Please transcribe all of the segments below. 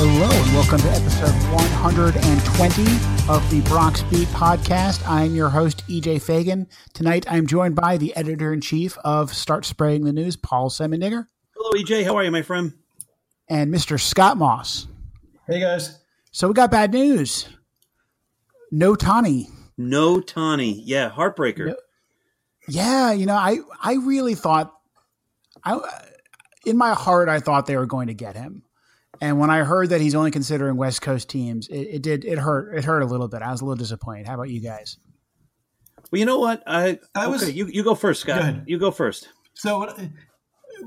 Hello and welcome to episode 120 of the Bronx Beat podcast. I'm your host, EJ Fagan. Tonight I'm joined by the editor in chief of Start Spreading the News, Paul Semendinger. Hello, EJ. How are you, my friend? And Mr. Scott Moss. Hey, guys. So we got bad news. No Tani. No Tani. Yeah, heartbreaker. No, yeah, you know, I I really thought I in my heart I thought they were going to get him. And when I heard that he's only considering West Coast teams, it, it, did it hurt it hurt a little bit. I was a little disappointed. How about you guys? Well, you know what? I I was you you go first, Scott. Go you go first. So what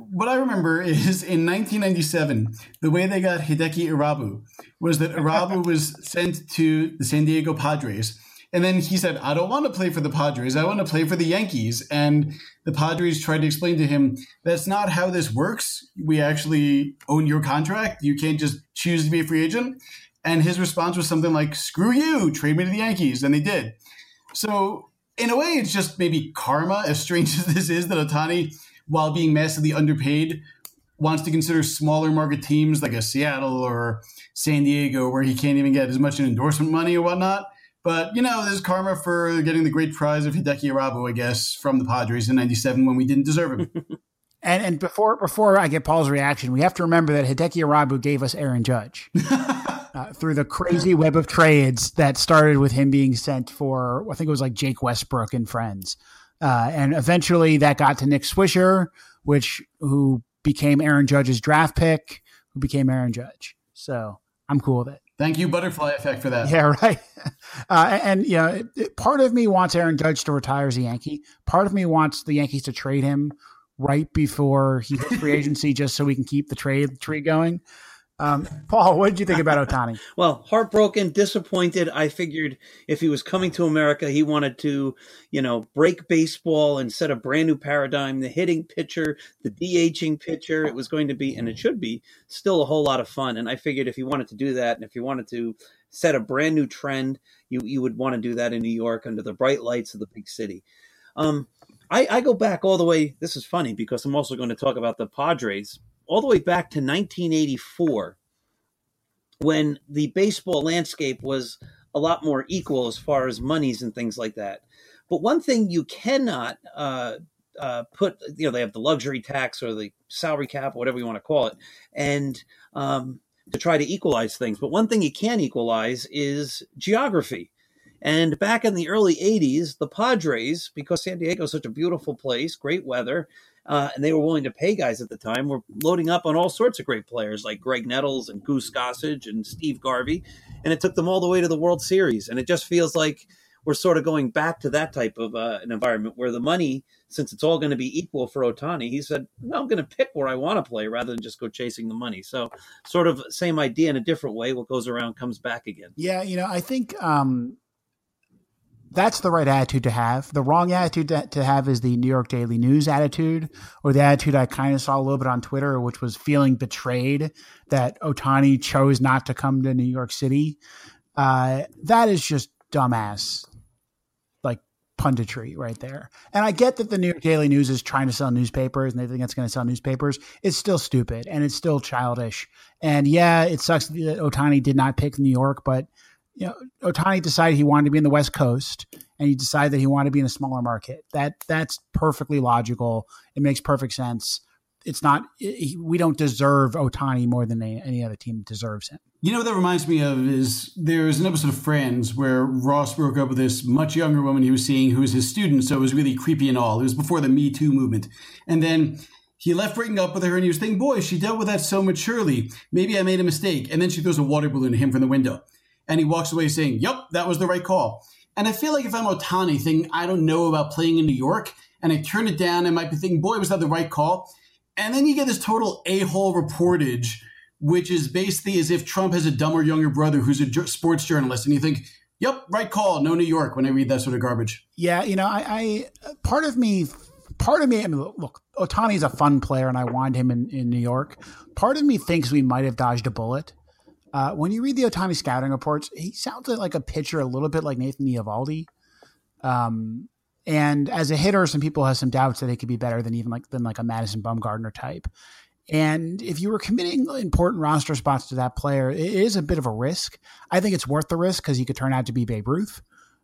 what I remember is in 1997, the way they got Hideki Irabu was that Irabu was sent to the San Diego Padres and then he said, I don't want to play for the Padres. I want to play for the Yankees. And the Padres tried to explain to him, that's not how this works. We actually own your contract. You can't just choose to be a free agent. And his response was something like, screw you, trade me to the Yankees. And they did. So, in a way, it's just maybe karma, as strange as this is, that Ohtani, while being massively underpaid, wants to consider smaller market teams like a Seattle or San Diego, where he can't even get as much in endorsement money or whatnot. But you know, there's karma for getting the great prize of Hideki Irabu, I guess, from the Padres in '97 when we didn't deserve him. and and before before I get Paul's reaction, we have to remember that Hideki Irabu gave us Aaron Judge uh, through the crazy web of trades that started with him being sent for I think it was like Jake Westbrook and friends, uh, and eventually that got to Nick Swisher, which who became Aaron Judge's draft pick, who became Aaron Judge. So I'm cool with it. Thank you, Butterfly Effect, for that. Yeah, right. Uh, and, you know, part of me wants Aaron Judge to retire as a Yankee. Part of me wants the Yankees to trade him right before he hits free agency just so we can keep the trade tree going. Um, Paul, what did you think about Ohtani? well, heartbroken, disappointed. I figured if he was coming to America, he wanted to, you know, break baseball and set a brand new paradigm. The hitting pitcher, the DHing pitcher, it was going to be, and it should be, still a whole lot of fun. And I figured if he wanted to do that, and if he wanted to set a brand new trend, you you would want to do that in New York under the bright lights of the big city. Um, I, I go back all the way. This is funny because I'm also going to talk about the Padres all the way back to 1984 when the baseball landscape was a lot more equal as far as monies and things like that. But one thing you cannot uh, uh, put, you know, they have the luxury tax or the salary cap, whatever you want to call it, and um, to try to equalize things. But one thing you can equalize is geography. And back in the early 80s, the Padres, because San Diego is such a beautiful place, great weather, uh, and they were willing to pay guys at the time, were loading up on all sorts of great players like Graig Nettles and Goose Gossage and Steve Garvey. And it took them all the way to the World Series. And it just feels like we're sort of going back to that type of uh, an environment where the money, since it's all going to be equal for Ohtani, he said, no, I'm going to pick where I want to play rather than just go chasing the money. So, sort of same idea in a different way. What goes around comes back again. Yeah, you know, I think um, that's the right attitude to have. The wrong attitude to, to, have is the New York Daily News attitude, or the attitude I kind of saw a little bit on Twitter, which was feeling betrayed that Ohtani chose not to come to New York City. Uh, that is just dumbass, like punditry right there. And I get that the New York Daily News is trying to sell newspapers and they think it's going to sell newspapers. It's still stupid and it's still childish. And yeah, it sucks that Ohtani did not pick New York, but – you know, Ohtani decided he wanted to be in the West Coast, and he decided that he wanted to be in a smaller market. That that's perfectly logical. It makes perfect sense. It's not. It, we don't deserve Ohtani more than any, any other team deserves him. You know what that reminds me of is there's an episode of Friends where Ross broke up with this much younger woman he was seeing who was his student, so it was really creepy and all. It was before the Me Too movement, and then he left breaking up with her and he was thinking, boy, she dealt with that so maturely. Maybe I made a mistake. And then she throws a water balloon at him from the window and he walks away saying, "Yep, that was the right call." And I feel like if I'm Ohtani, thinking, I don't know about playing in New York, and I turn it down, I might be thinking, boy, was that the right call? And then you get this total a hole reportage, which is basically as if Trump has a dumber younger brother who's a sports journalist. And you think, yep, right call, no New York when I read that sort of garbage. Yeah, you know, I, I part of me part of me, I mean, look, Ohtani's a fun player, and I want him in, in New York. Part of me thinks we might have dodged a bullet. Uh, when you read the Ohtani scouting reports, he sounds like a pitcher, a little bit like Nathan Eovaldi. Um, and as a hitter, some people have some doubts that he could be better than even like than like a Madison Bumgarner type. And if you were committing important roster spots to that player, it is a bit of a risk. I think it's worth the risk because he could turn out to be Babe Ruth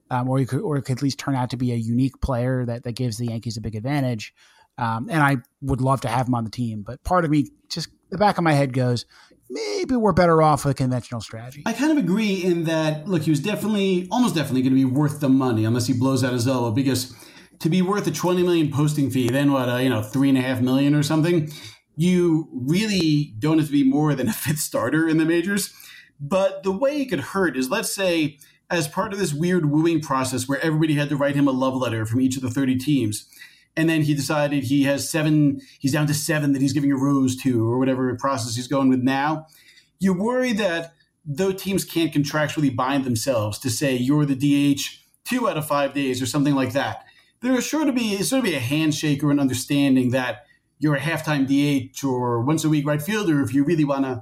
um, or, he could, or could at least turn out to be a unique player that, that gives the Yankees a big advantage. Um, and I would love to have him on the team, but part of me, just the back of my head goes, maybe we're better off with a conventional strategy. I kind of agree in that, look, he was definitely, almost definitely going to be worth the money unless he blows out his elbow because to be worth a 20 million posting fee, then what, uh, you know, three and a half million or something, you really don't have to be more than a fifth starter in the majors. But the way it could hurt is let's say as part of this weird wooing process where everybody had to write him a love letter from each of the 30 teams. And then he decided he has seven, he's down to seven that he's giving a rose to, or whatever process he's going with now. You worry that though teams can't contractually bind themselves to say you're the DH two out of five days or something like that, there is sure to be sort of be a handshake or an understanding that you're a halftime DH or once a week right fielder if you really want to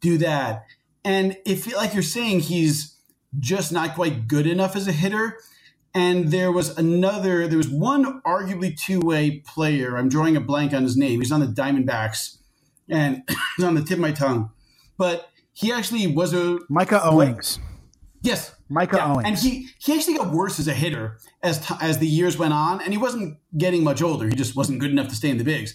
do that. And if, like you're saying, he's just not quite good enough as a hitter. And there was another, there was one arguably two way player. I'm drawing a blank on his name. He's on the Diamondbacks and he's on the tip of my tongue. But he actually was a. Micah Owings. Yes. Micah yeah. Owings. And he, he actually got worse as a hitter as, t- as the years went on. And he wasn't getting much older. He just wasn't good enough to stay in the bigs.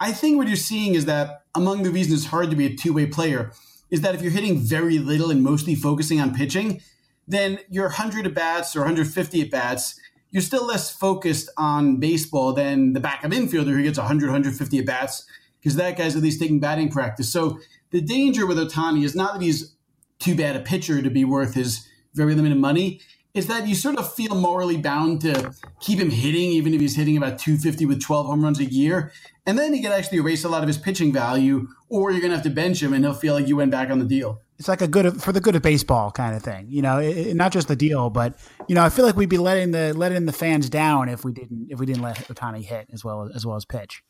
I think what you're seeing is that among the reasons it's hard to be a two way player is that if you're hitting very little and mostly focusing on pitching, then your 100 at bats or 150 at bats, you're still less focused on baseball than the backup infielder who gets 100, 150 at bats because that guy's at least taking batting practice. So the danger with Ohtani is not that he's too bad a pitcher to be worth his very limited money. Is that you sort of feel morally bound to keep him hitting, even if he's hitting about 250 with 12 home runs a year. And then he could actually erase a lot of his pitching value, or you're going to have to bench him and he'll feel like you went back on the deal. It's like a good for the good of baseball kind of thing, you know. It, not just the deal, but you know, I feel like we'd be letting the letting the fans down if we didn't if we didn't let Ohtani hit as well as well as pitch.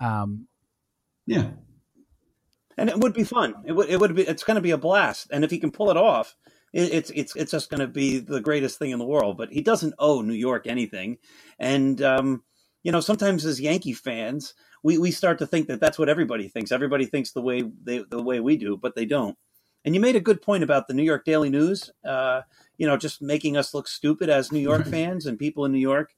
Um, yeah, and it would be fun. It would it would be it's going to be a blast, and if he can pull it off, it, it's it's it's just going to be the greatest thing in the world. But he doesn't owe New York anything, and um, you know, sometimes as Yankee fans, we, we start to think that that's what everybody thinks. Everybody thinks the way they, the way we do, but they don't. And you made a good point about the New York Daily News, uh, you know, just making us look stupid as New York fans and people in New York.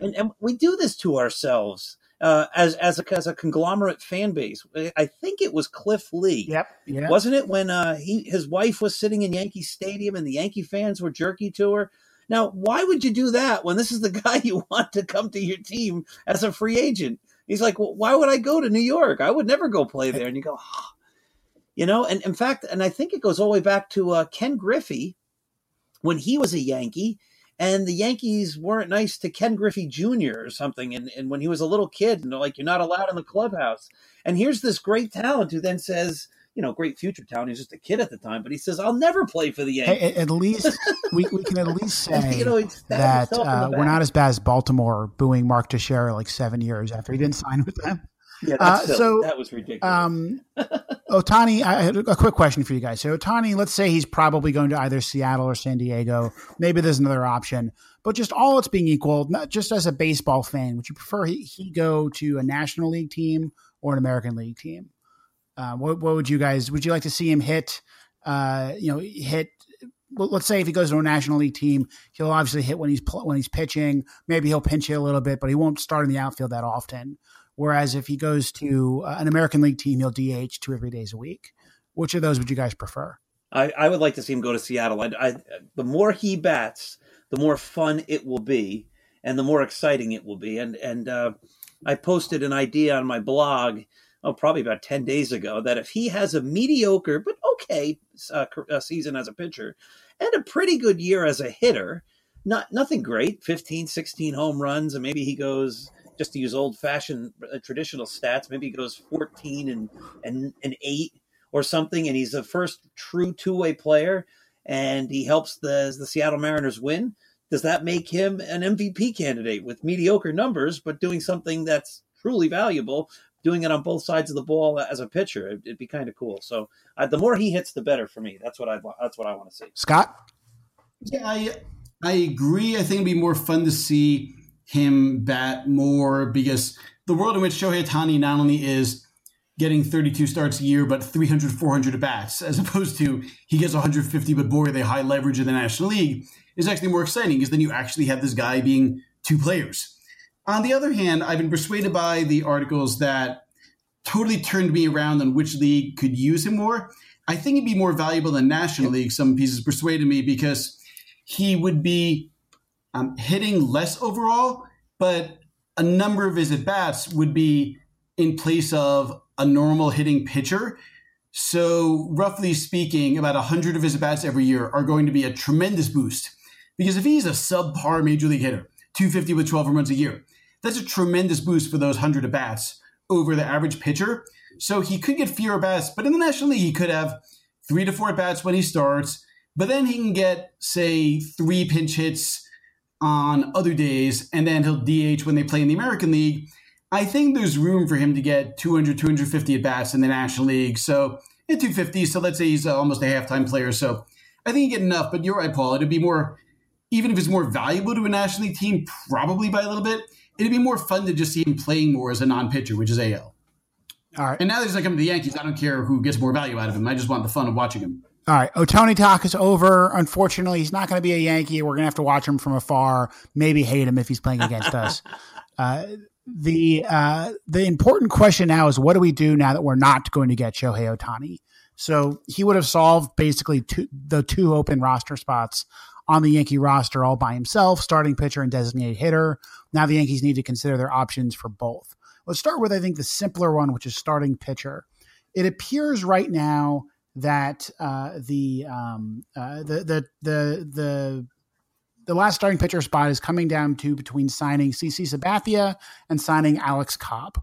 And, and we do this to ourselves uh, as as a, as a conglomerate fan base. I think it was Cliff Lee. Yep. yep. Wasn't it when uh, he his wife was sitting in Yankee Stadium and the Yankee fans were jerky to her? Now, why would you do that when this is the guy you want to come to your team as a free agent? He's like, well, why would I go to New York? I would never go play there. And you go, oh. You know, and in fact, and I think it goes all the way back to uh, Ken Griffey when he was a Yankee and the Yankees weren't nice to Ken Griffey Jr. or something. And, and when he was a little kid, and they're like, you're not allowed in the clubhouse. And here's this great talent who then says, you know, great future talent. He's just a kid at the time, but he says, "I'll never play for the Yankees." Hey, at least we, we can at least say you know, that uh, we're not as bad as Baltimore booing Mark Teixeira like seven years after he didn't sign with them. Yeah, uh, so that was ridiculous. Um, Ohtani, I had a quick question for you guys. So Ohtani, let's say he's probably going to either Seattle or San Diego. Maybe there's another option, but just all its being equal, not just as a baseball fan, would you prefer he, he go to a National League team or an American League team? Uh, what, what, would you guys? Would you like to see him hit? Uh, you know, hit. Let's say if he goes to a national league team, he'll obviously hit when he's when he's pitching. Maybe he'll pinch hit a little bit, but he won't start in the outfield that often. Whereas if he goes to uh, an American League team, he'll DH two or three days a week. Which of those would you guys prefer? I, I would like to see him go to Seattle. I, I, the more he bats, the more fun it will be, and the more exciting it will be. And and uh, I posted an idea on my blog oh, probably about 10 days ago, that if he has a mediocre but okay uh, season as a pitcher and a pretty good year as a hitter, not nothing great 15 16 home runs and maybe he goes just to use old fashioned uh, traditional stats maybe he goes 14 and and and 8 or something and he's the first true two-way player and he helps the the Seattle Mariners win. Does that make him an MVP candidate with mediocre numbers but doing something that's truly valuable doing it on both sides of the ball as a pitcher? It'd, it'd be kind of cool. So uh, the more he hits the better for me. That's what I that's what I want to see. Scott? Yeah I I agree. I think it'd be more fun to see him bat more because the world in which Shohei Ohtani not only is getting 32 starts a year, but 300, 400 at bats, as opposed to he gets 150, but boy, they high leverage in the National League, is actually more exciting because then you actually have this guy being two players. On the other hand, I've been persuaded by the articles that totally turned me around on which league could use him more. I think he'd be more valuable than National League. Some pieces persuaded me because he would be um, hitting less overall, but a number of his at bats would be in place of a normal hitting pitcher. So, roughly speaking, about 100 of his at bats every year are going to be a tremendous boost. Because if he's a subpar major league hitter, 250 with 12 runs a year, that's a tremendous boost for those 100 at bats over the average pitcher. So, he could get fewer at bats, but in the National League, he could have three to four at bats when he starts but then he can get, say, three pinch hits on other days, and then he'll DH when they play in the American League. I think there's room for him to get 200, 250 at bats in the National League. So at 250, so let's say he's uh, almost a halftime player. So I think you get enough. But you're right, Paul. It'd be more, even if it's more valuable to a National League team, probably by a little bit. It'd be more fun to just see him playing more as a non-pitcher, which is AL. All right. And now that he's like coming to the Yankees, I don't care who gets more value out of him. I just want the fun of watching him. All right, Ohtani talk is over. Unfortunately, he's not going to be a Yankee. We're going to have to watch him from afar. Maybe hate him if he's playing against us. Uh, the uh, the important question now is what do we do now that we're not going to get Shohei Ohtani? So he would have solved basically two, the two open roster spots on the Yankee roster all by himself, starting pitcher and designated hitter. Now the Yankees need to consider their options for both. Let's start with I think the simpler one, which is starting pitcher. It appears right now that uh, the, um, uh, the the the the the last starting pitcher spot is coming down to between signing CC Sabathia and signing Alex Cobb.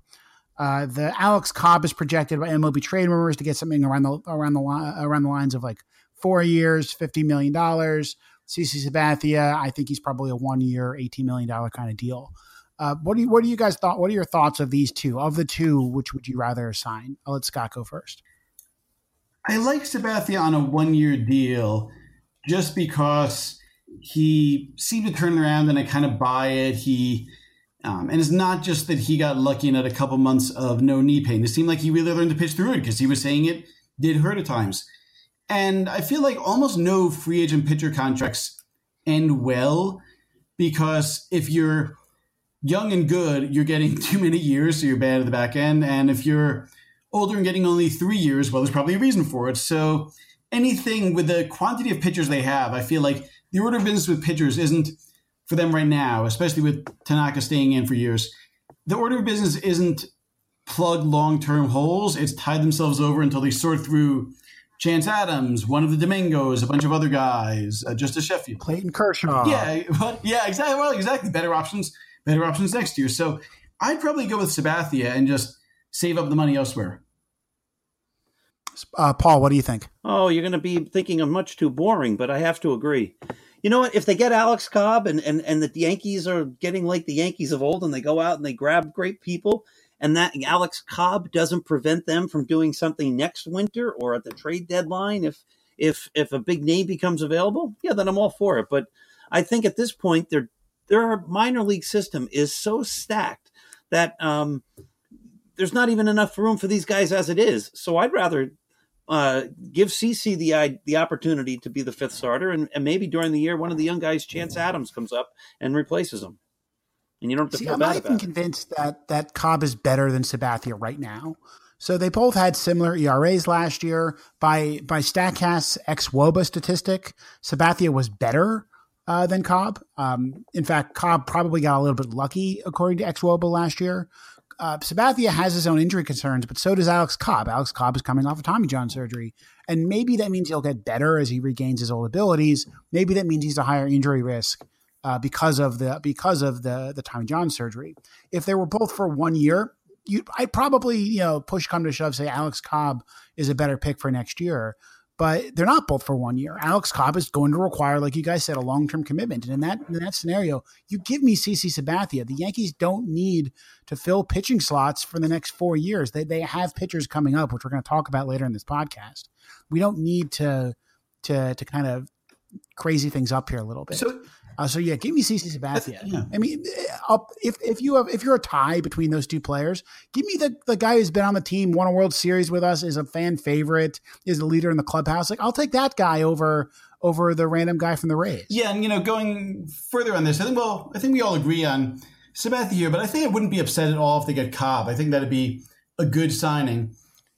Uh, the Alex Cobb is projected by MLB trade rumors to get something around the around the around the lines of like four years, fifty million dollars. CC Sabathia, I think he's probably a one year, eighteen million dollar kind of deal. Uh, what do you what do you guys thought? What are your thoughts of these two? Of the two, which would you rather sign? I'll let Scott go first. I like Sabathia on a one year deal just because he seemed to turn around and I kind of buy it. He um, and it's not just that he got lucky and had a couple months of no knee pain. It seemed like he really learned to pitch through it because he was saying it did hurt at times. And I feel like almost no free agent pitcher contracts end well because if you're young and good, you're getting too many years, so you're bad at the back end. And if you're older and getting only three years, well, there's probably a reason for it. So anything with the quantity of pitchers they have, I feel like the order of business with pitchers isn't for them right now, especially with Tanaka staying in for years. The order of business isn't plug long term holes. It's tied themselves over until they sort through Chance Adams, one of the Domingos, a bunch of other guys, uh, just a Sheffield, Clayton Kershaw. Yeah, but yeah, exactly. Well, exactly. Better options, better options next year. So I'd probably go with Sabathia and just save up the money elsewhere. Uh, Paul, what do you think? Oh, you're going to be thinking I'm much too boring, but I have to agree. You know what? If they get Alex Cobb and, and, and the Yankees are getting like the Yankees of old and they go out and they grab great people, and that Alex Cobb doesn't prevent them from doing something next winter or at the trade deadline if if if a big name becomes available, yeah, then I'm all for it. But I think at this point their their minor league system is so stacked that um, there's not even enough room for these guys as it is. So I'd rather uh, give CC the the opportunity to be the fifth starter, and, and, maybe during the year, one of the young guys, Chance Adams, comes up and replaces him, and you don't have to See, feel I'm bad not even it. convinced that that Cobb is better than Sabathia right now. So they both had similar ERAs last year. By by Statcast's ex WOBA statistic, Sabathia was better uh, than Cobb. Um, in fact, Cobb probably got a little bit lucky according to ex WOBA last year uh, Sabathia has his own injury concerns, but so does Alex Cobb. Alex Cobb is coming off of Tommy John surgery, and maybe that means he'll get better as he regains his old abilities. Maybe that means he's a higher injury risk uh, because of the because of the the Tommy John surgery. If they were both for one year, you I'd probably you know push come to shove say Alex Cobb is a better pick for next year. But they're not both for one year. Alex Cobb is going to require, like you guys said, a long term commitment. And in that in that scenario, you give me CC Sabathia. The Yankees don't need to fill pitching slots for the next four years. They they have pitchers coming up, which we're going to talk about later in this podcast. We don't need to to to kind of crazy things up here a little bit. So uh, so yeah, give me CC Sabathia. Yeah. I mean, up if if you have if you're a tie between those two players, give me the the guy who's been on the team, won a World Series with us, is a fan favorite, is a leader in the clubhouse. Like I'll take that guy over over the random guy from the Rays. Yeah, and you know, going further on this, I think well, I think we all agree on Sabathia here, but I think I wouldn't be upset at all if they get Cobb. I think that'd be a good signing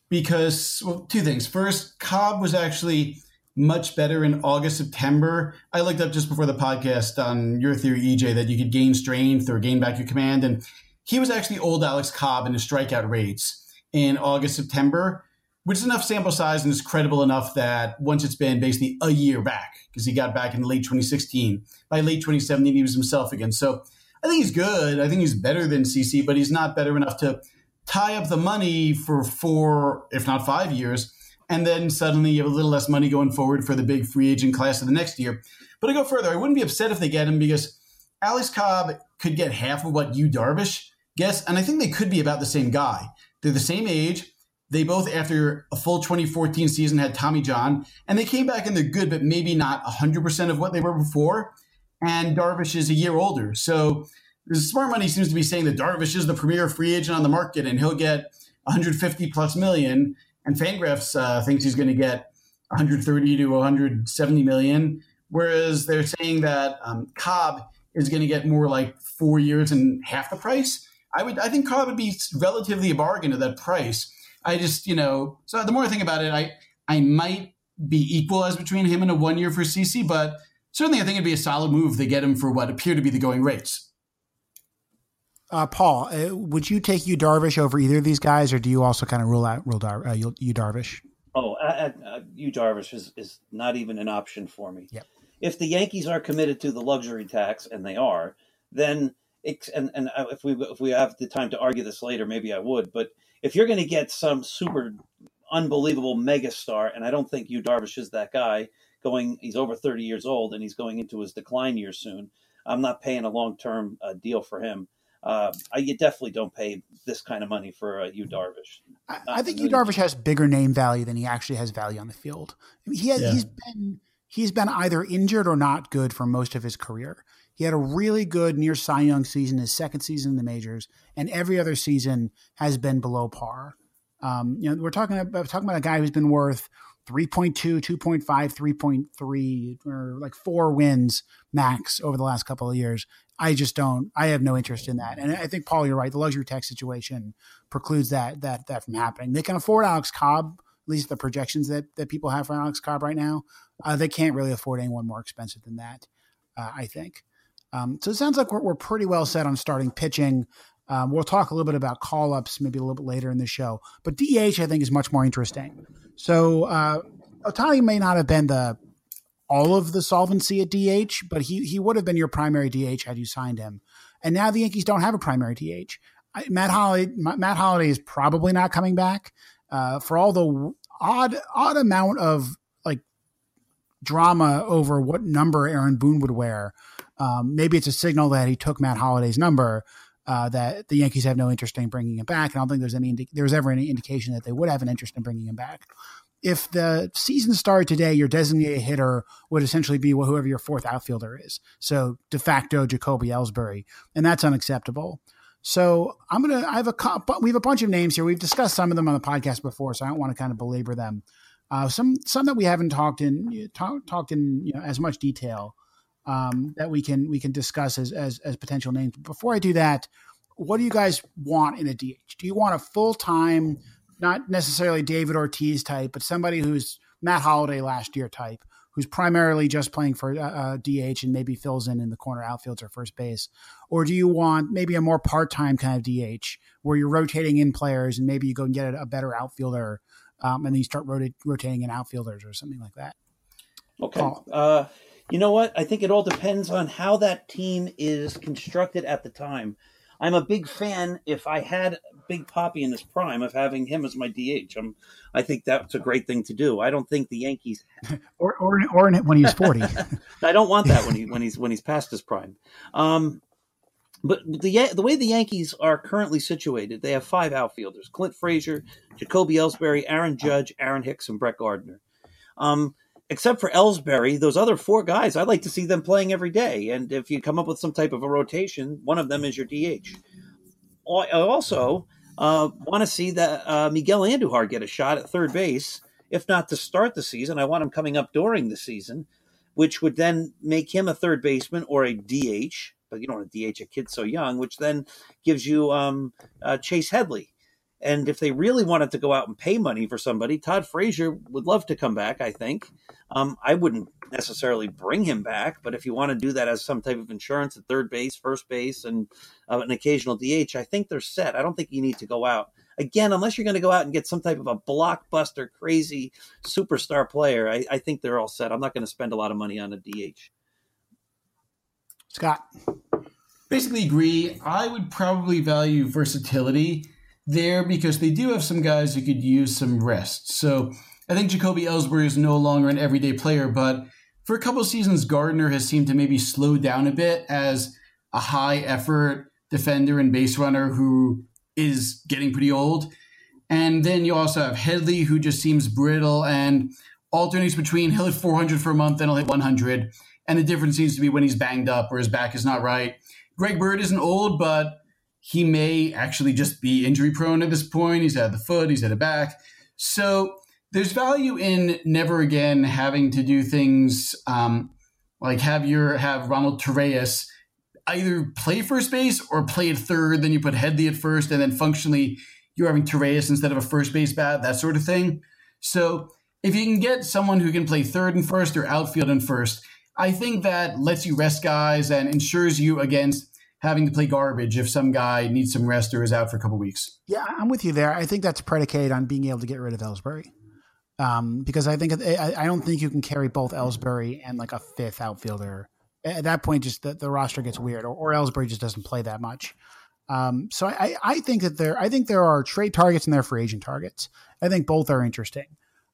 because well, two things. First, Cobb was actually much better in August, September. I looked up just before the podcast on your theory, EJ, that you could gain strength or gain back your command. And he was actually old Alex Cobb in his strikeout rates in August, September, which is enough sample size and is credible enough that once it's been basically a year back, because he got back in late 2016, by late 2017, he was himself again. So I think he's good. I think he's better than CC, but he's not better enough to tie up the money for four, if not five years and then suddenly you have a little less money going forward for the big free agent class of the next year. But I go further, I wouldn't be upset if they get him because Alex Cobb could get half of what Yu Darvish gets, and I think they could be about the same guy. They're the same age. They both, after a full 2014 season, had Tommy John, and they came back and they're good, but maybe not 100% of what they were before. And Darvish is a year older. So the smart money seems to be saying that Darvish is the premier free agent on the market and he'll get 150 plus million and Fangraphs uh, thinks he's going to get 130 to 170 million, whereas they're saying that um, Cobb is going to get more like four years and half the price. I would, I think Cobb would be relatively a bargain at that price. I just, you know, so the more I think about it, I, I might be equal as between him and a one year for CC, but certainly I think it'd be a solid move to get him for what appear to be the going rates. Uh, Paul, uh, would you take Yu Darvish over either of these guys, or do you also kind of rule out rule Dar- uh, Yu Darvish? Oh, uh, uh, Yu Darvish is, is not even an option for me. Yep. If the Yankees are committed to the luxury tax, and they are, then it, and and uh, if we if we have the time to argue this later, maybe I would. But if you're going to get some super unbelievable megastar, and I don't think Yu Darvish is that guy. Going, he's over 30 years old, and he's going into his decline year soon. I'm not paying a long term uh, deal for him uh, I, you definitely don't pay this kind of money for uh, Yu Darvish. I, I, think Yu Darvish has bigger name value than he actually has value on the field. I mean, he has, yeah. he's been he's been either injured or not good for most of his career. He had a really good near Cy Young season, his second season in the majors, and every other season has been below par. Um, you know, we're talking about talking about a guy who's been worth 3.2, 2.5, 3.3, or like four wins max over the last couple of years. I just don't. I have no interest in that. And I think Paul, you're right. The luxury tax situation precludes that that that from happening. They can afford Alex Cobb, at least the projections that that people have for Alex Cobb right now. Uh, they can't really afford anyone more expensive than that. Uh, I think. Um, so it sounds like we're, we're pretty well set on starting pitching. Um, we'll talk a little bit about call ups maybe a little bit later in the show. But DH, I think, is much more interesting. So uh, Ohtani may not have been the all of the solvency at DH, but he he would have been your primary DH had you signed him. And now the Yankees don't have a primary DH. I, Matt Holliday Matt Holliday is probably not coming back uh, for all the odd odd amount of like drama over what number Aaron Boone would wear. Um, maybe it's a signal that he took Matt Holliday's number. Uh, that the Yankees have no interest in bringing him back. And I don't think there's any indi- there's ever any indication that they would have an interest in bringing him back if the season started today, your designated hitter would essentially be whoever your fourth outfielder is. So de facto Jacoby Ellsbury, and that's unacceptable. So I'm gonna. I have a we have a bunch of names here. We've discussed some of them on the podcast before, so I don't want to kind of belabor them. Uh, some some that we haven't talked in talk, talked in you know, as much detail um, that we can we can discuss as, as as potential names. Before I do that, what do you guys want in a DH? Do you want a full time not necessarily David Ortiz type, but somebody who's Matt Holliday last year type, who's primarily just playing for uh, uh DH and maybe fills in in the corner outfields or first base? Or do you want maybe a more part time kind of DH where you're rotating in players and maybe you go and get a, better outfielder um, and then you start rota- rotating in outfielders or something like that? Okay. Uh, You know what? I think it all depends on how that team is constructed at the time. I'm a big fan. If I had Big Poppy in his prime, of having him as my DH, I'm, I think that's a great thing to do. I don't think the Yankees, or or, or when he's forty. I don't want that when he when he's when he's past his prime. Um, but the the way the Yankees are currently situated, they have five outfielders: Clint Frazier, Jacoby Ellsbury, Aaron Judge, Aaron Hicks, and Brett Gardner. Um, except for Ellsbury, those other four guys, I'd like to see them playing every day. And if you come up with some type of a rotation, one of them is your DH. I also uh, want to see that uh, Miguel Andujar get a shot at third base, if not to start the season. I want him coming up during the season, which would then make him a third baseman or a DH. But you don't want to DH a kid so young, which then gives you um, uh, Chase Headley and if they really wanted to go out and pay money for somebody, Todd Frazier would love to come back, I think. Um, I wouldn't necessarily bring him back, but if you want to do that as some type of insurance at third base, first base, and uh, an occasional DH, I think they're set. I don't think you need to go out. Again, unless you're going to go out and get some type of a blockbuster, crazy superstar player, I, I think they're all set. I'm not going to spend a lot of money on a DH. Scott. Basically, agree. I would probably value versatility there because they do have some guys who could use some rest. So I think Jacoby Ellsbury is no longer an everyday player, but for a couple seasons, Gardner has seemed to maybe slow down a bit as a high effort defender and base runner who is getting pretty old. And then you also have Headley, who just seems brittle and alternates between he'll hit 400 for a month, then he'll hit 100. And the difference seems to be when he's banged up or his back is not right. Greg Bird isn't old, but he may actually just be injury prone at this point. He's had the foot, he's had a back. So there's value in never again having to do things um, like have your have Ronald Torreyes either play first base or play at third, then you put Headley at first, and then functionally you're having Torreyes instead of a first base bat, that sort of thing. So if you can get someone who can play third and first or outfield and first, I think that lets you rest guys and ensures you against having to play garbage if some guy needs some rest or is out for a couple weeks. Yeah, I'm with you there. I think that's predicated on being able to get rid of Ellsbury. Um, because I think I, don't think you can carry both Ellsbury and like a fifth outfielder. At that point, just the, the roster gets weird, or, or Ellsbury just doesn't play that much. Um, so I, I think that there I think there are trade targets and there are free agent targets. I think both are interesting.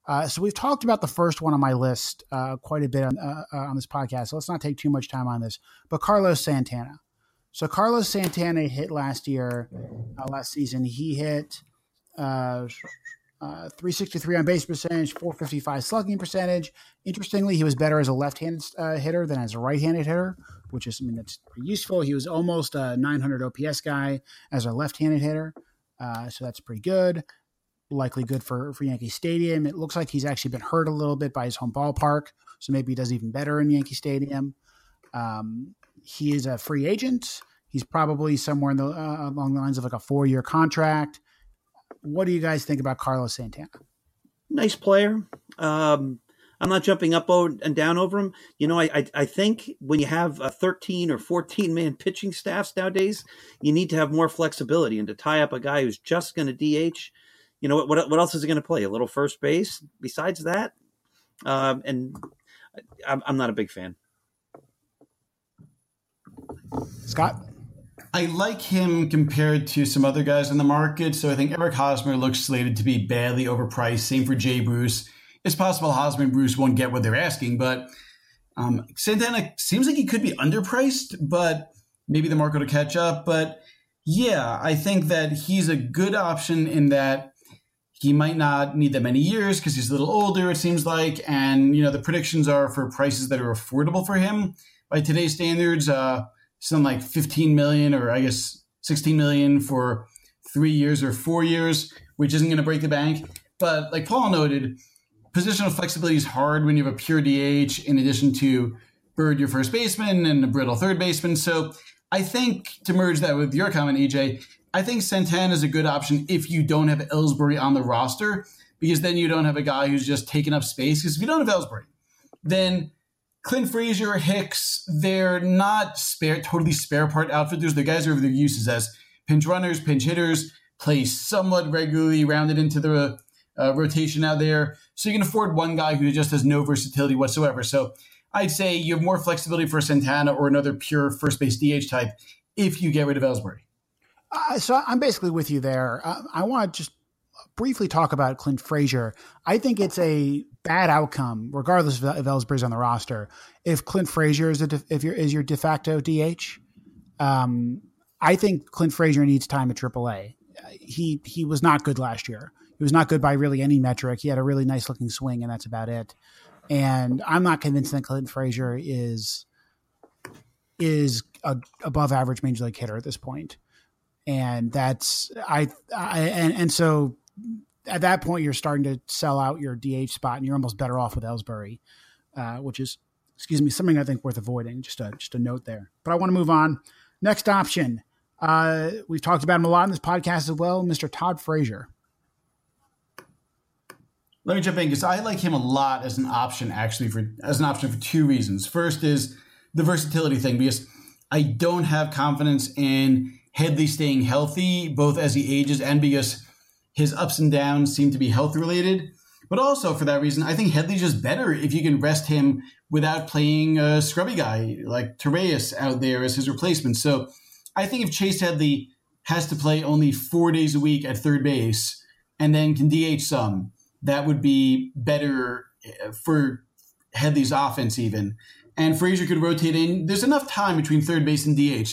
Uh, so we've talked about the first one on my list uh, quite a bit on, uh, uh on this podcast. So let's not take too much time on this. But Carlos Santana. So Carlos Santana hit last year, uh, last season. He hit uh, uh, 363 on base percentage, 455 slugging percentage. Interestingly, he was better as a left-handed uh, hitter than as a right-handed hitter, which is I that's pretty useful. He was almost a 900 OPS guy as a left-handed hitter, uh, so that's pretty good. Likely good for for Yankee Stadium. It looks like he's actually been hurt a little bit by his home ballpark, so maybe he does even better in Yankee Stadium. Um, he is a free agent. He's probably somewhere in the uh, along the lines of like a four year contract. What do you guys think about Carlos Santana? Nice player. Um, I'm not jumping up and down over him. You know, I, I, I think when you have a 13 or 14 man pitching staffs nowadays, you need to have more flexibility and to tie up a guy who's just going to DH. You know what? What, what else is he going to play? A little first base. Besides that, um, and I'm, I'm not a big fan. Scott. I like him compared to some other guys in the market. So I think Eric Hosmer looks slated to be badly overpriced. Same for Jay Bruce. It's possible Hosmer and Bruce won't get what they're asking, but um, Santana seems like he could be underpriced, but maybe the market will catch up. But yeah, I think that he's a good option in that he might not need that many years because he's a little older, it seems like. And, you know, the predictions are for prices that are affordable for him by today's standards. Uh, something like 15 million or I guess 16 million for three years or four years, which isn't going to break the bank. But like Paul noted, positional flexibility is hard when you have a pure DH in addition to Bird, your first baseman, and a brittle third baseman. So I think to merge that with your comment, EJ, I think Santana is a good option if you don't have Ellsbury on the roster, because then you don't have a guy who's just taking up space. Because if you don't have Ellsbury, then Clint Frazier, Hicks, they're not spare, totally spare part outfielders. The guys are of their uses as pinch runners, pinch hitters, play somewhat regularly, rounded into the uh, rotation out there. So you can afford one guy who just has no versatility whatsoever. So I'd say you have more flexibility for Santana or another pure first base DH type if you get rid of Ellsbury. Uh, so I'm basically with you there. Uh, I want to just briefly talk about Clint Frazier. I think it's a bad outcome, regardless of, Ellsbury's on the roster. If Clint Frazier is de, if you're is your de facto DH, um, I think Clint Frazier needs time at AAA. He he was not good last year. He was not good by really any metric. He had a really nice looking swing, and that's about it. And I'm not convinced that Clint Frazier is is a above average major league hitter at this point. And that's I, I and and so at that point you're starting to sell out your DH spot, and you're almost better off with Ellsbury, uh, which is excuse me something I think worth avoiding. Just a just a note there. But I want to move on. Next option. Uh, we've talked about him a lot in this podcast as well, Mr. Todd Frazier. Let me jump in because I like him a lot as an option, actually, for as an option for two reasons. First is the versatility thing, because I don't have confidence in Headley staying healthy, both as he ages and because his ups and downs seem to be health related. But also for that reason, I think Headley's just better if you can rest him without playing a scrubby guy like Torreyes out there as his replacement. So I think if Chase Headley has to play only four days a week at third base and then can DH some, that would be better uh, for Headley's offense, even. And Frazier could rotate in. There's enough time between third base and DH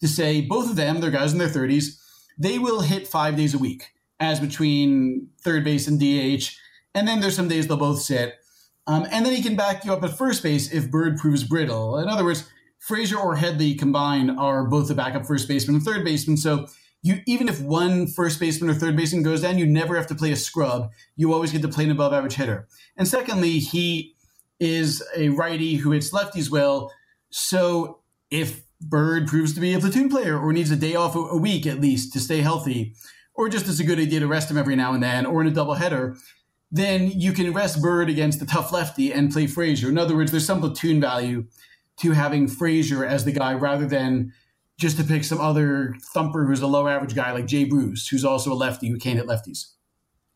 to say both of them, they're guys in their 30s, they will hit five days a week, as between third base and DH. And then there's some days they'll both sit. Um, and then he can back you up at first base if Bird proves brittle. In other words, Frazier or Headley combined are both the backup first baseman and third baseman. So you even if one first baseman or third baseman goes down, you never have to play a scrub. You always get to play an above average hitter. And secondly, he is a righty who hits lefties well. So if Bird proves to be a platoon player or needs a day off a week at least to stay healthy, or just it's a good idea to rest him every now and then, or in a doubleheader, then you can rest Bird against the tough lefty and play Frazier. In other words, there's some platoon value to having Frazier as the guy rather than just to pick some other thumper who's a low average guy like Jay Bruce, who's also a lefty who can't hit lefties.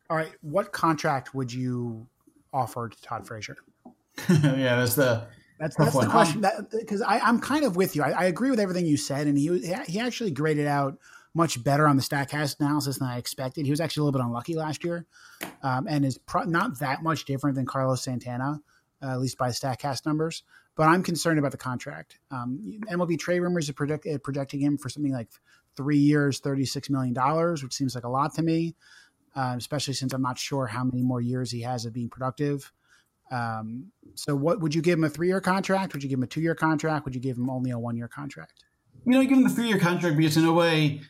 All right, what contract would you offer to Todd Frazier? yeah, that's the that's, that's the question. Because I'm kind of with you. I, I, agree with everything you said, and he he actually graded out much better on the Statcast analysis than I expected. He was actually a little bit unlucky last year, um, and is pro- not that much different than Carlos Santana, uh, at least by Statcast numbers but I'm concerned about the contract. Um, MLB trade rumors are uh, projecting him for something like three years, $36 million, which seems like a lot to me, uh, especially since I'm not sure how many more years he has of being productive. Um, so, what would you give him a three year contract? Would you give him a two year contract? Would you give him only a one year contract? You know, give him the three year contract because, in a way,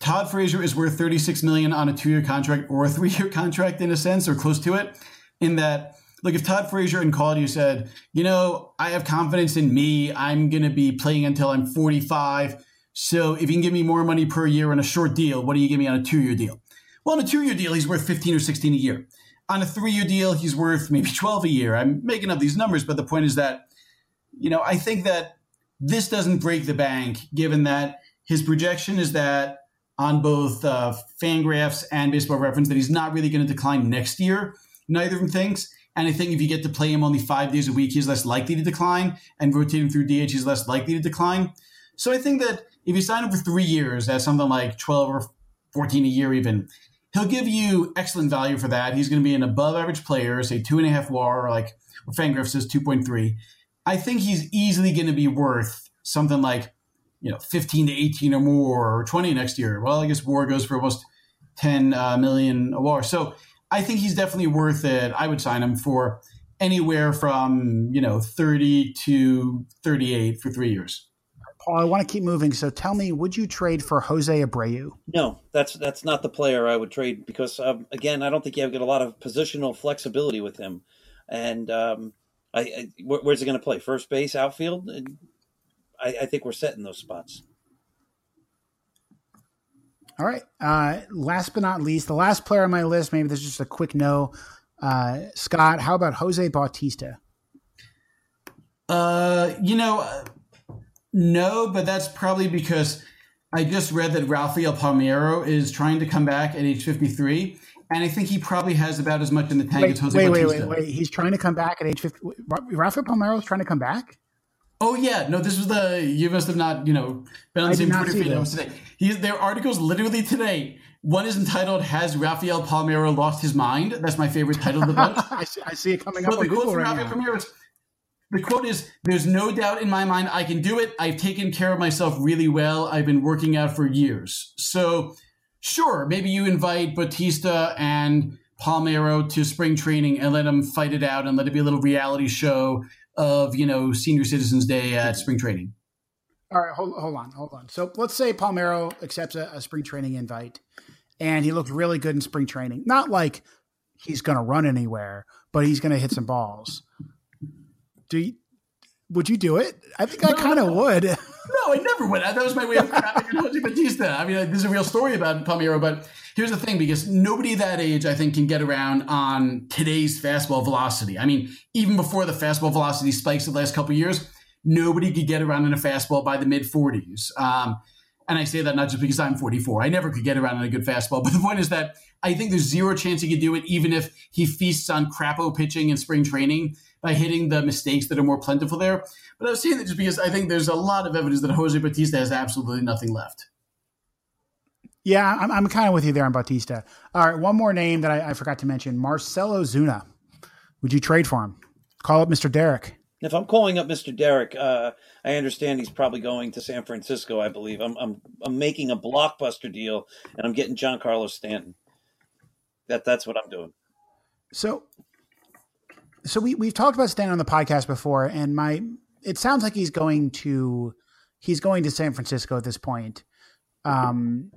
Todd Frazier is worth 36 million on a two year contract or a three year contract in a sense, or close to it, in that like if Todd Frazier and called you said, you know, I have confidence in me. I'm to be playing until I'm 45. So if you can give me more money per year on a short deal, what do you give me on a two year deal? Well, on a two year deal, he's worth 15 or 16 a year. On a three year deal, he's worth maybe 12 a year. I'm making up these numbers, but the point is that, you know, I think that this doesn't break the bank given that his projection is that on both uh, Fangraphs and Baseball Reference that he's not really going to decline next year. Neither of them thinks. And I think if you get to play him only five days a week, he's less likely to decline. And rotating through DH, he's less likely to decline. So I think that if you sign him for three years at something like 12 or 14 a year, even, he'll give you excellent value for that. He's going to be an above average player, say two and a half WAR, or like well, Fangraph says 2.3. I think he's easily going to be worth something like, you know, 15 to 18 or more, or 20 next year. Well, I guess WAR goes for almost 10 uh, million a WAR. So I think he's definitely worth it. I would sign him for anywhere from, you know, 30 to 38 for three years. Paul, I want to keep moving. So tell me, would you trade for Jose Abreu? No, that's that's not the player I would trade because um, again, I don't think you have got a lot of positional flexibility with him. And um, I, I, where's he going to play? First base, outfield? I, I think we're set in those spots. All right. Uh, last but not least, the last player on my list, maybe this is just a quick no. Uh, Scott, how about Jose Bautista? Uh, you know, uh, no, but that's probably because I just read that Rafael Palmeiro is trying to come back at age 53. and I think he probably has about as much in the tank Wait, as Jose wait, wait, Bautista. wait, wait. He's trying to come back at age 50. Rafael Rafael is trying to come back? Oh yeah, no, this was the you must have not you know been on the same Twitter feed I was today. He's there are articles literally today. One is entitled "Has Rafael Palmeiro lost his mind?" That's my favorite title of the bunch. I, see, I see it coming up But the quote from right Rafael now. Palmeiro is the quote is There's no doubt in my mind I can do it. I've taken care of myself really well. I've been working out for years. So sure, maybe you invite Bautista and Palmeiro to spring training and let them fight it out and let it be a little reality show of, you know, senior citizens day at spring training. All right, hold, hold on, hold on. So let's say Palmeiro accepts a, a spring training invite, and he looked really good in spring training. Not like he's going to run anywhere, but he's going to hit some balls. Do you, would you do it? I think I kind of would. No, I never would. That was my way of crapping on Bautista. I mean, like, this is a real story about Palmeiro, but here's the thing: because nobody that age, I think, can get around on today's fastball velocity. I mean, even before the fastball velocity spikes the last couple of years, nobody could get around in a fastball by the mid 40s. Um, and I say that not just because I'm 44. I never could get around in a good fastball. But the point is that I think there's zero chance he could do it, even if he feasts on crapo pitching in spring training by hitting the mistakes that are more plentiful there. But I was saying that just because I think there's a lot of evidence that Jose Bautista has absolutely nothing left. Yeah, I'm, I'm kind of with you there on Bautista. All right, one more name that I, I forgot to mention: Marcell Ozuna. Would you trade for him? Call up Mr. Derek. If I'm calling up Mr. Derek, uh, I understand he's probably going to San Francisco. I believe I'm I'm I'm making a blockbuster deal, and I'm getting Giancarlo Stanton. That that's what I'm doing. So, so we we've talked about Stan on the podcast before, and my it sounds like he's going to he's going to San Francisco at this point. Um,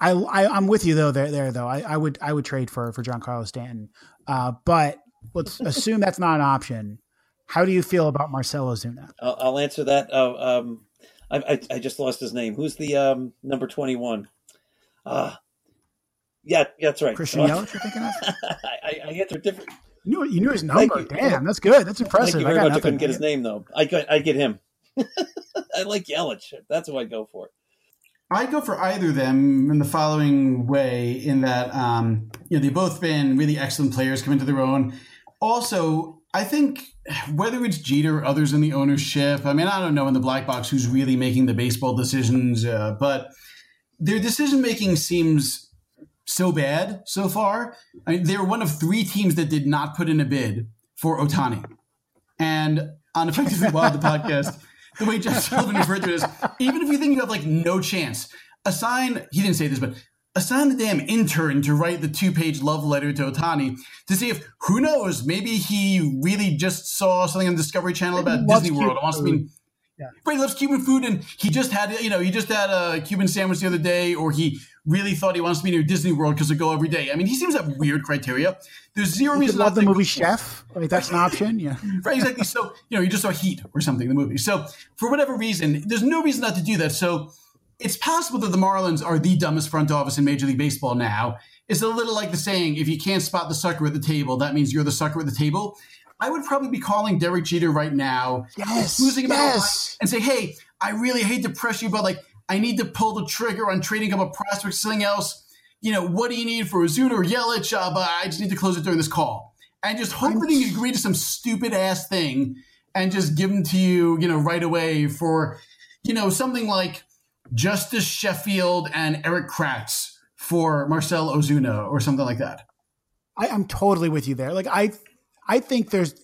I, I I'm with you though there there though I, I would I would trade for for Giancarlo Stanton, uh, but let's assume that's not an option. How do you feel about Marcell Ozuna? I'll, I'll answer that. Uh, um, I, I I just lost his name. Who's the um, number twenty one? Uh yeah, that's right. Christian Uh, Yelich, you're thinking of? I, I, I answered different. You knew, you knew his Thank number. you. Damn, that's good. That's impressive. Thank impressive. you I very got much. I couldn't get his name though. I got I get him. I like Yelich. That's who I go for. I'd go for either of them in the following way in that, um, you know, they've both been really excellent players, come into their own. Also, I think whether it's Jeter or others in the ownership, I mean, I don't know in the black box who's really making the baseball decisions, uh, but their decision making seems so bad so far. I mean, they're one of three teams that did not put in a bid for Ohtani. And on Effectively Wild, the podcast, the way Jeff Sullivan referred to it is, even if you think you have like no chance, assign, he didn't say this, but assign the damn intern to write the two page love letter to Ohtani to see if, who knows, maybe he really just saw something on Discovery Channel about Disney World. And wants to be Yeah. Right, he loves Cuban food, and he just had, you know, he just had a Cuban sandwich the other day, or he really thought he wants to be near Disney World because they go every day. I mean, he seems to have weird criteria. There's zero You reason love the to- movie Chef. Like that's an option. Yeah. Right, exactly. So, you know, you just saw Heat or something, in the movie. So, for whatever reason, there's no reason not to do that. So, it's possible that the Marlins are the dumbest front office in Major League Baseball now. It's a little like the saying, if you can't spot the sucker at the table, that means you're the sucker at the table. I would probably be calling Derek Jeter right now, Yes. losing him out Yes. and say, hey, I really hate to press you, but like, I need to pull the trigger on trading up a prospect, something else. You know, what do you need for Ozuna or Yelich? Uh, but I just need to close it during this call. And just hope that he agree to some stupid ass thing and just give them to you, you know, right away for, you know, something like Justus Sheffield and Erik Kratz for Marcell Ozuna or something like that. I, I'm totally with you there. Like I, I think there's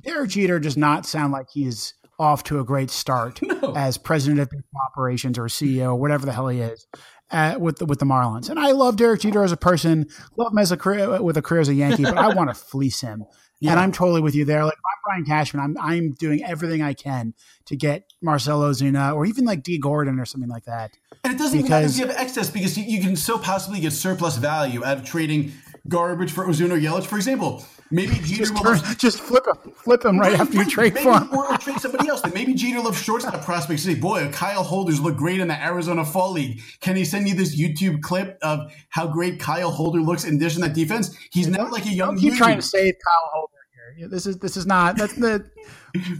Derek Jeter does not sound like he's off to a great start No. as president of operations or CEO, or whatever the hell he is, uh, with the, with the Marlins. And I love Derek Jeter as a person, love him as a career with a career as a Yankee, but I want to fleece him. Yeah. And I'm totally with you there. Like I'm Brian Cashman, I'm I'm doing everything I can to get Marcell Ozuna or even like Dee Gordon or something like that. And it doesn't even matter if Because- you have excess because you, you can so possibly get surplus value out of trading garbage for Ozuna Yelich. For example, maybe Jeter Just will turn, love just flip him, flip him right after you trade maybe, for him. or, or trade somebody else. Maybe Jeter loves shortstop prospects. Say, boy, Kyle Holders look great in the Arizona Fall League. Can he send you this YouTube clip of how great Kyle Holder looks in addition to that defense? He's not like a young. Keep trying to save Kyle Holder here. This is this is not that's the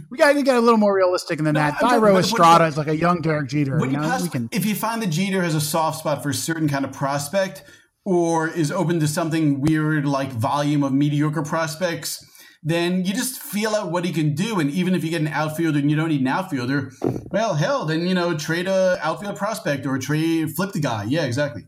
we got to get a little more realistic than that. Thairo Estrada is like a young Derek Jeter. You know, pass, we can if you find that Jeter has a soft spot for a certain kind of prospect, or is open to something weird like volume of mediocre prospects, then you just feel out what he can do. And even if you get an outfielder and you don't need an outfielder, well, hell, then you know trade a outfield prospect or trade flip the guy. Yeah, exactly.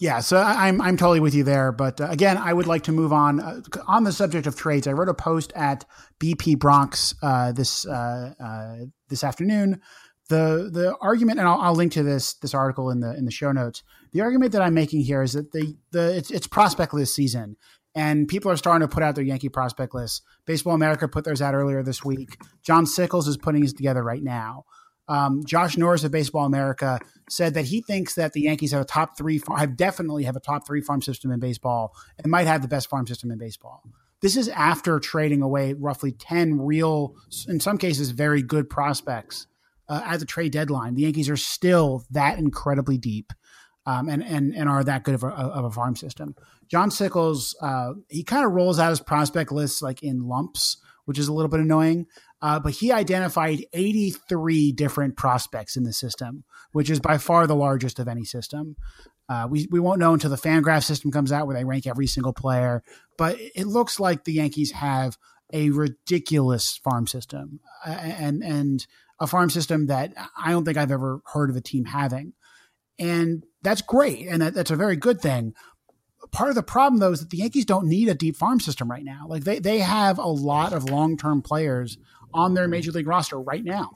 Yeah, so I'm I'm totally with you there. But uh, again, I would like to move on uh, on the subject of trades. I wrote a post at BP Bronx uh, this uh, uh, this afternoon. The the argument, and I'll, I'll, link to this this article in the in the show notes. The argument that I'm making here is that the the it's, it's prospect list season, and people are starting to put out their Yankee prospect lists. Baseball America put theirs out earlier this week. John Sickels is putting his together right now. Um, Josh Norris of Baseball America said that he thinks that the Yankees have a top three, have definitely have a top three farm system in baseball and might have the best farm system in baseball. This is after trading away roughly 10 real, in some cases, very good prospects uh, at the trade deadline. The Yankees are still that incredibly deep um, and, and, and are that good of a, of a farm system. John Sickels, uh, he kind of rolls out his prospect lists like in lumps, which is a little bit annoying. Uh, but he identified 83 different prospects in the system, which is by far the largest of any system. Uh, we, we won't know until the Fangraph system comes out where they rank every single player. But it looks like the Yankees have a ridiculous farm system and and a farm system that I don't think I've ever heard of a team having. And that's great. And that, that's a very good thing part of the problem though is that the Yankees don't need a deep farm system right now. Like they they have a lot of long term players on their major league roster right now.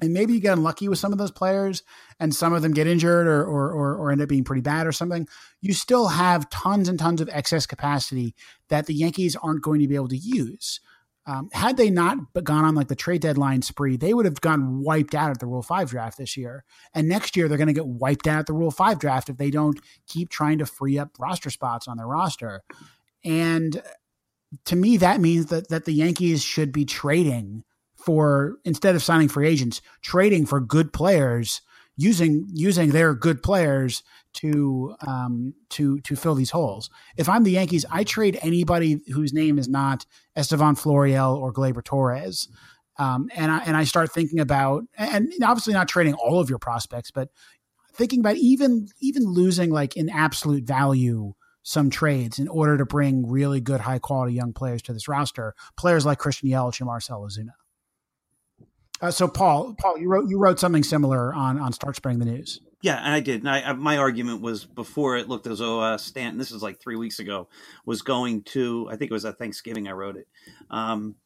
And maybe you get unlucky with some of those players and some of them get injured or, or, or, or, end up being pretty bad or something. You still have tons and tons of excess capacity that the Yankees aren't going to be able to use. Um, had they not gone on like the trade deadline spree, they would have gone wiped out at the Rule 5 draft this year. And next year, they're going to get wiped out at the Rule 5 draft if they don't keep trying to free up roster spots on their roster. And to me, that means that that the Yankees should be trading for instead of signing free agents, trading for good players, using using their good players to um, to to fill these holes. If I'm the Yankees, I trade anybody whose name is not Estevan Florial or Gleyber Torres. Um, and I and I start thinking about and obviously not trading all of your prospects, but thinking about even even losing like in absolute value some trades in order to bring really good, high quality young players to this roster. Players like Christian Yelich and Marcell Ozuna. Uh, so, Paul, Paul, you wrote you wrote something similar on on Start Spreading the News. Yeah, and I did. And I, my argument was before it looked as though uh, Stanton, this is like three weeks ago, was going to. I think it was at Thanksgiving. I wrote it. Um,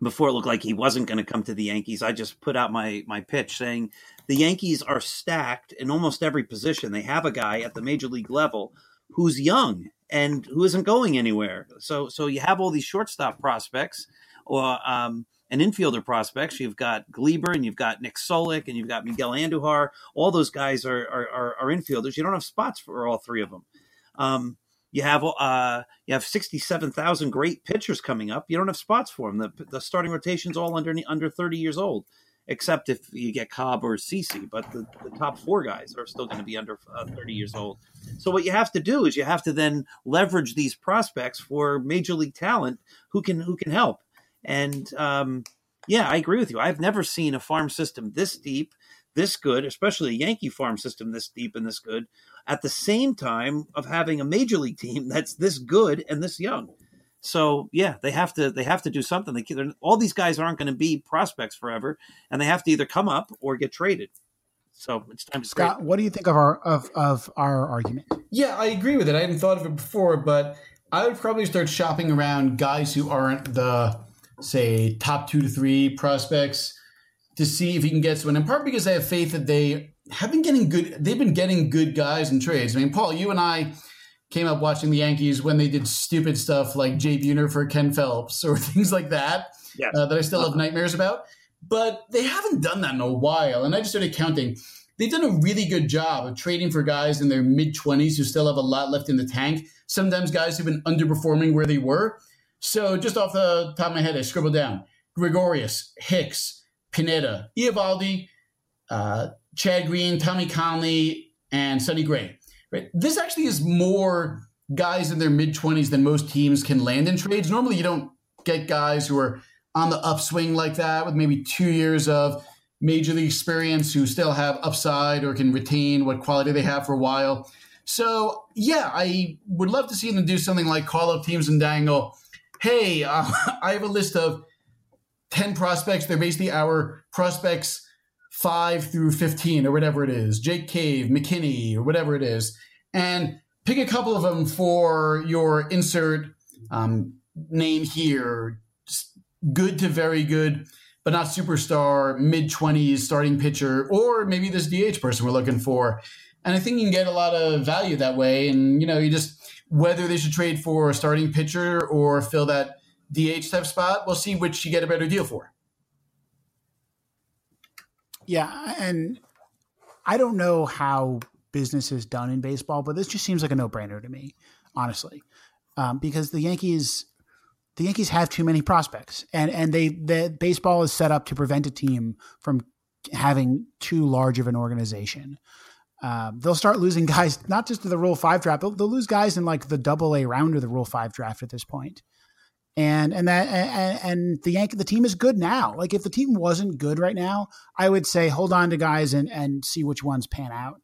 before it looked like he wasn't going to come to the Yankees, I just put out my my pitch saying the Yankees are stacked in almost every position. They have a guy at the major league level who's young and who isn't going anywhere. So so you have all these shortstop prospects or um, and infielder prospects. You've got Gleyber and you've got Nick Solak and you've got Miguel Andujar. All those guys are are, are, are infielders. You don't have spots for all three of them. Um, you have uh, you have sixty seven thousand great pitchers coming up. You don't have spots for them. The, the starting rotation's all under under thirty years old except if you get Cobb or CC. But the, the top four guys are still going to be under uh, 30 years old. So what you have to do is you have to then leverage these prospects for major league talent who can who can help. And um, yeah, I agree with you. I've never seen a farm system this deep, this good, especially a Yankee farm system this deep and this good, at the same time of having a major league team that's this good and this young. So yeah, they have to they have to do something. They all these guys aren't going to be prospects forever, and they have to either come up or get traded. So it's time to Scott. Trade. What do you think of our of of our argument? Yeah, I agree with it. I hadn't thought of it before, but I would probably start shopping around guys who aren't the say top two to three prospects to see if he can get someone. In part because I have faith that they have been getting good. They've been getting good guys in trades. I mean, Paul, you and I came up watching the Yankees when they did stupid stuff like Jay Buhner for Ken Phelps or things like that yes. uh, that I still have nightmares about. But they haven't done that in a while. And I just started counting. They've done a really good job of trading for guys in their mid 20s who still have a lot left in the tank. Sometimes guys who've been underperforming where they were. So just off the top of my head, I scribbled down Gregorius, Hicks, Pineda, Eovaldi, uh, Chad Green, Tommy Kahnle, and Sonny Gray. Right? This actually is more guys in their mid 20s than most teams can land in trades. Normally, you don't get guys who are on the upswing like that with maybe two years of major league experience who still have upside or can retain what quality they have for a while. So yeah, I would love to see them do something like call up teams and dangle. Hey, uh, I have a list of ten prospects. They're basically our prospects five through fifteen or whatever it is. Jake Cave, McKinney, or whatever it is, and pick a couple of them for your insert um, name here. Good to very good, but not superstar, mid 20s starting pitcher, or maybe this DH person we're looking for. And I think you can get a lot of value that way. And, you know, you just, whether they should trade for a starting pitcher or fill that DH type spot, we'll see which you get a better deal for. Yeah. And I don't know how business is done in baseball, but this just seems like a no brainer to me, honestly, um, because the Yankees. The Yankees have too many prospects, and and they the baseball is set up to prevent a team from having too large of an organization. Um, they'll start losing guys not just to the Rule Five draft, they'll, they'll lose guys in like the Double A round of the Rule Five draft at this point. And and that and, and the Yankee the team is good now. Like if the team wasn't good right now, I would say hold on to guys and and see which ones pan out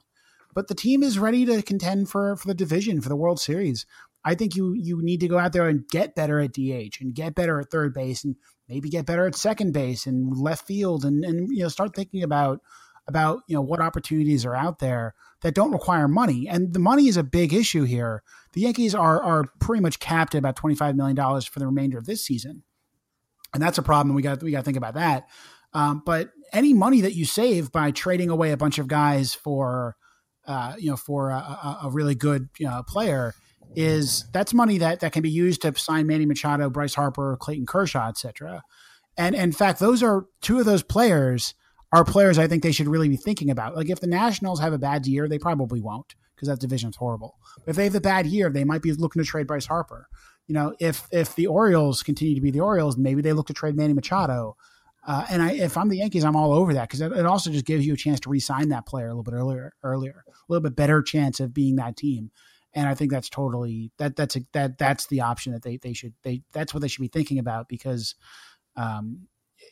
but the team is ready to contend for for the division for the World Series. I think you you need to go out there and get better at DH and get better at third base and maybe get better at second base and left field and and you know start thinking about about you know what opportunities are out there that don't require money and the money is a big issue here. The Yankees are are pretty much capped at about twenty five million dollars for the remainder of this season, and that's a problem. We got we got to think about that. Um, but any money that you save by trading away a bunch of guys for uh, you know, for a, a really good you know, player is that's money that, that can be used to sign Manny Machado, Bryce Harper, Clayton Kershaw, etc. And, and in fact, those are two of those players are players I think they should really be thinking about. Like if the Nationals have a bad year, they probably won't because that division's horrible. But if they have a bad year, they might be looking to trade Bryce Harper. You know, if if the Orioles continue to be the Orioles, maybe they look to trade Manny Machado. Uh, and I, if I'm the Yankees, I'm all over that because it, it, also just gives you a chance to re-sign that player a little bit earlier, earlier, a little bit better chance of being that team. And I think that's totally that that's a, that that's the option that they they should they that's what they should be thinking about because um,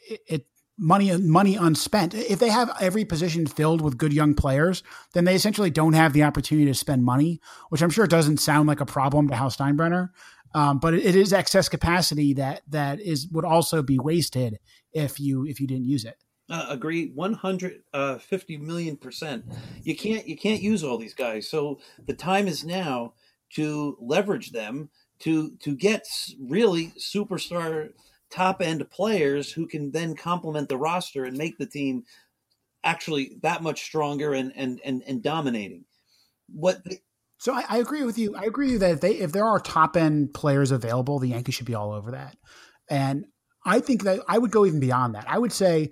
it, it money money unspent. If they have every position filled with good young players, then they essentially don't have the opportunity to spend money, which I'm sure doesn't sound like a problem to Hal Steinbrenner. Um, but it, is excess capacity that that is would also be wasted if you if you didn't use it. Uh, agree, one hundred uh, fifty million percent. You can't you can't use all these guys. So the time is now to leverage them to to get really superstar top end players who can then complement the roster and make the team actually that much stronger and and and, and dominating. What the, so I, I, agree with you. I agree with you that if they if there are top end players available, the Yankees should be all over that. And I think that I would go even beyond that. I would say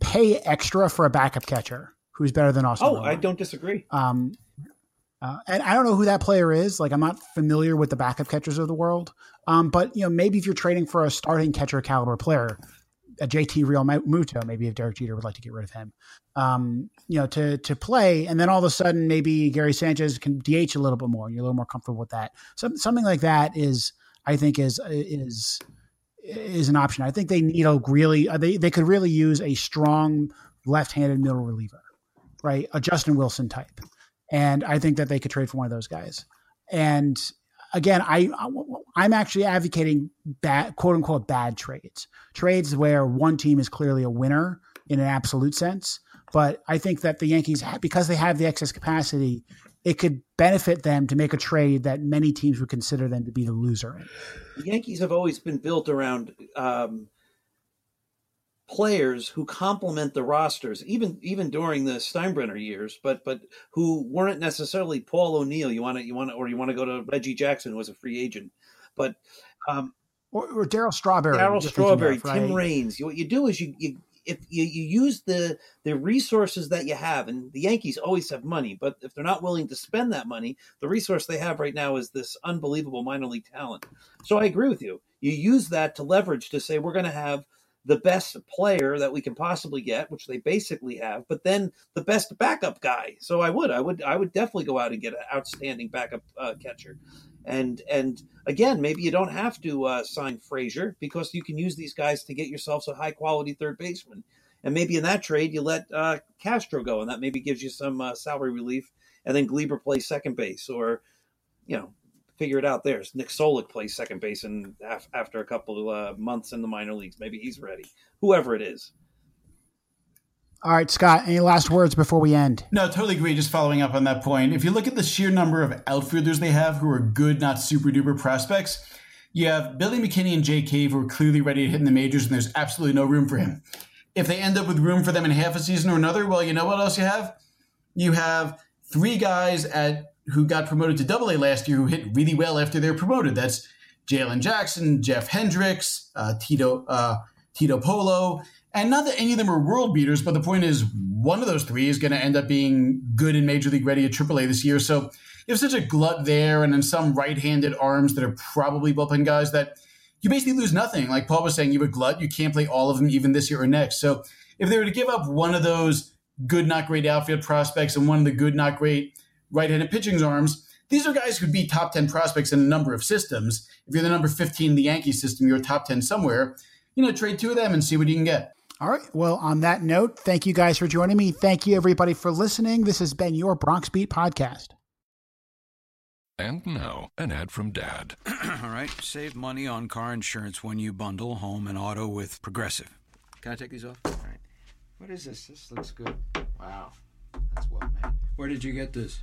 pay extra for a backup catcher who's better than Austin. Oh, I don't disagree. Um, uh, and I don't know who that player is. Like I'm not familiar with the backup catchers of the world. Um, but you know, maybe if you're trading for a starting catcher caliber player, a JT Real Realmuto, maybe if Derek Jeter would like to get rid of him, um, you know, to to play, and then all of a sudden maybe Gary Sanchez can DH a little bit more, and you're a little more comfortable with that. So, something like that is, I think, is is is an option. I think they need a really uh, they they could really use a strong left-handed middle reliever, right? A Justin Wilson type, and I think that they could trade for one of those guys. And again, I I'm actually advocating bad quote unquote bad trades, trades where one team is clearly a winner in an absolute sense. But I think that the Yankees, because they have the excess capacity, it could benefit them to make a trade that many teams would consider them to be the loser in. The Yankees have always been built around um, players who complement the rosters, even even during the Steinbrenner years, but but who weren't necessarily Paul O'Neill. You want to you want to or you want to go to Reggie Jackson, who was a free agent, but um, or, or Darryl Strawberry, Darryl Strawberry, right? Tim Raines. what you do is you, you if you, you use the the resources that you have, and the Yankees always have money, but if they're not willing to spend that money, the resource they have right now is this unbelievable minor league talent. So I agree with you. You use that to leverage to say we're going to have the best player that we can possibly get, which they basically have, but then the best backup guy. So I would, I would, I would definitely go out and get an outstanding backup uh, catcher. And and again, maybe you don't have to uh, sign Frazier because you can use these guys to get yourselves a high quality third baseman. And maybe in that trade, you let uh, Castro go, and that maybe gives you some uh, salary relief. And then Gleyber plays second base, or you know, figure it out there. Nick Solak plays second base, and af- after a couple of uh, months in the minor leagues, maybe he's ready. Whoever it is. All right, Scott, any last words before we end? No, totally agree. Just following up on that point. If you look at the sheer number of outfielders they have who are good, not super duper prospects, you have Billy McKinney and Jake Cave who are clearly ready to hit in the majors, and there's absolutely no room for him. If they end up with room for them in half a season or another, well, you know what else you have? You have three guys at who got promoted to Double A last year who hit really well after they're promoted. That's Jhalan Jackson, Jeff Hendrix, uh, Tito uh, Tito Polo, and not that any of them are world beaters, but the point is one of those three is going to end up being good in Major League Ready at AAA this year. So you have such a glut there, and then some right-handed arms that are probably bullpen guys that you basically lose nothing. Like Paul was saying, you have a glut. You can't play all of them even this year or next. So if they were to give up one of those good, not great outfield prospects and one of the good, not great right-handed pitching arms, these are guys who'd be top 10 prospects in a number of systems. If you're the number 15 in the Yankee system, you're top 10 somewhere. You know, trade two of them and see what you can get. All right. Well, on that note, thank you guys for joining me. Thank you, everybody, for listening. This has been your Bronx Beat podcast. And now, an ad from Dad. All right. Save money on car insurance when you bundle home and auto with Progressive. Can I take these off? All right. What is this? This looks good. Wow. That's well made. Where did you get this?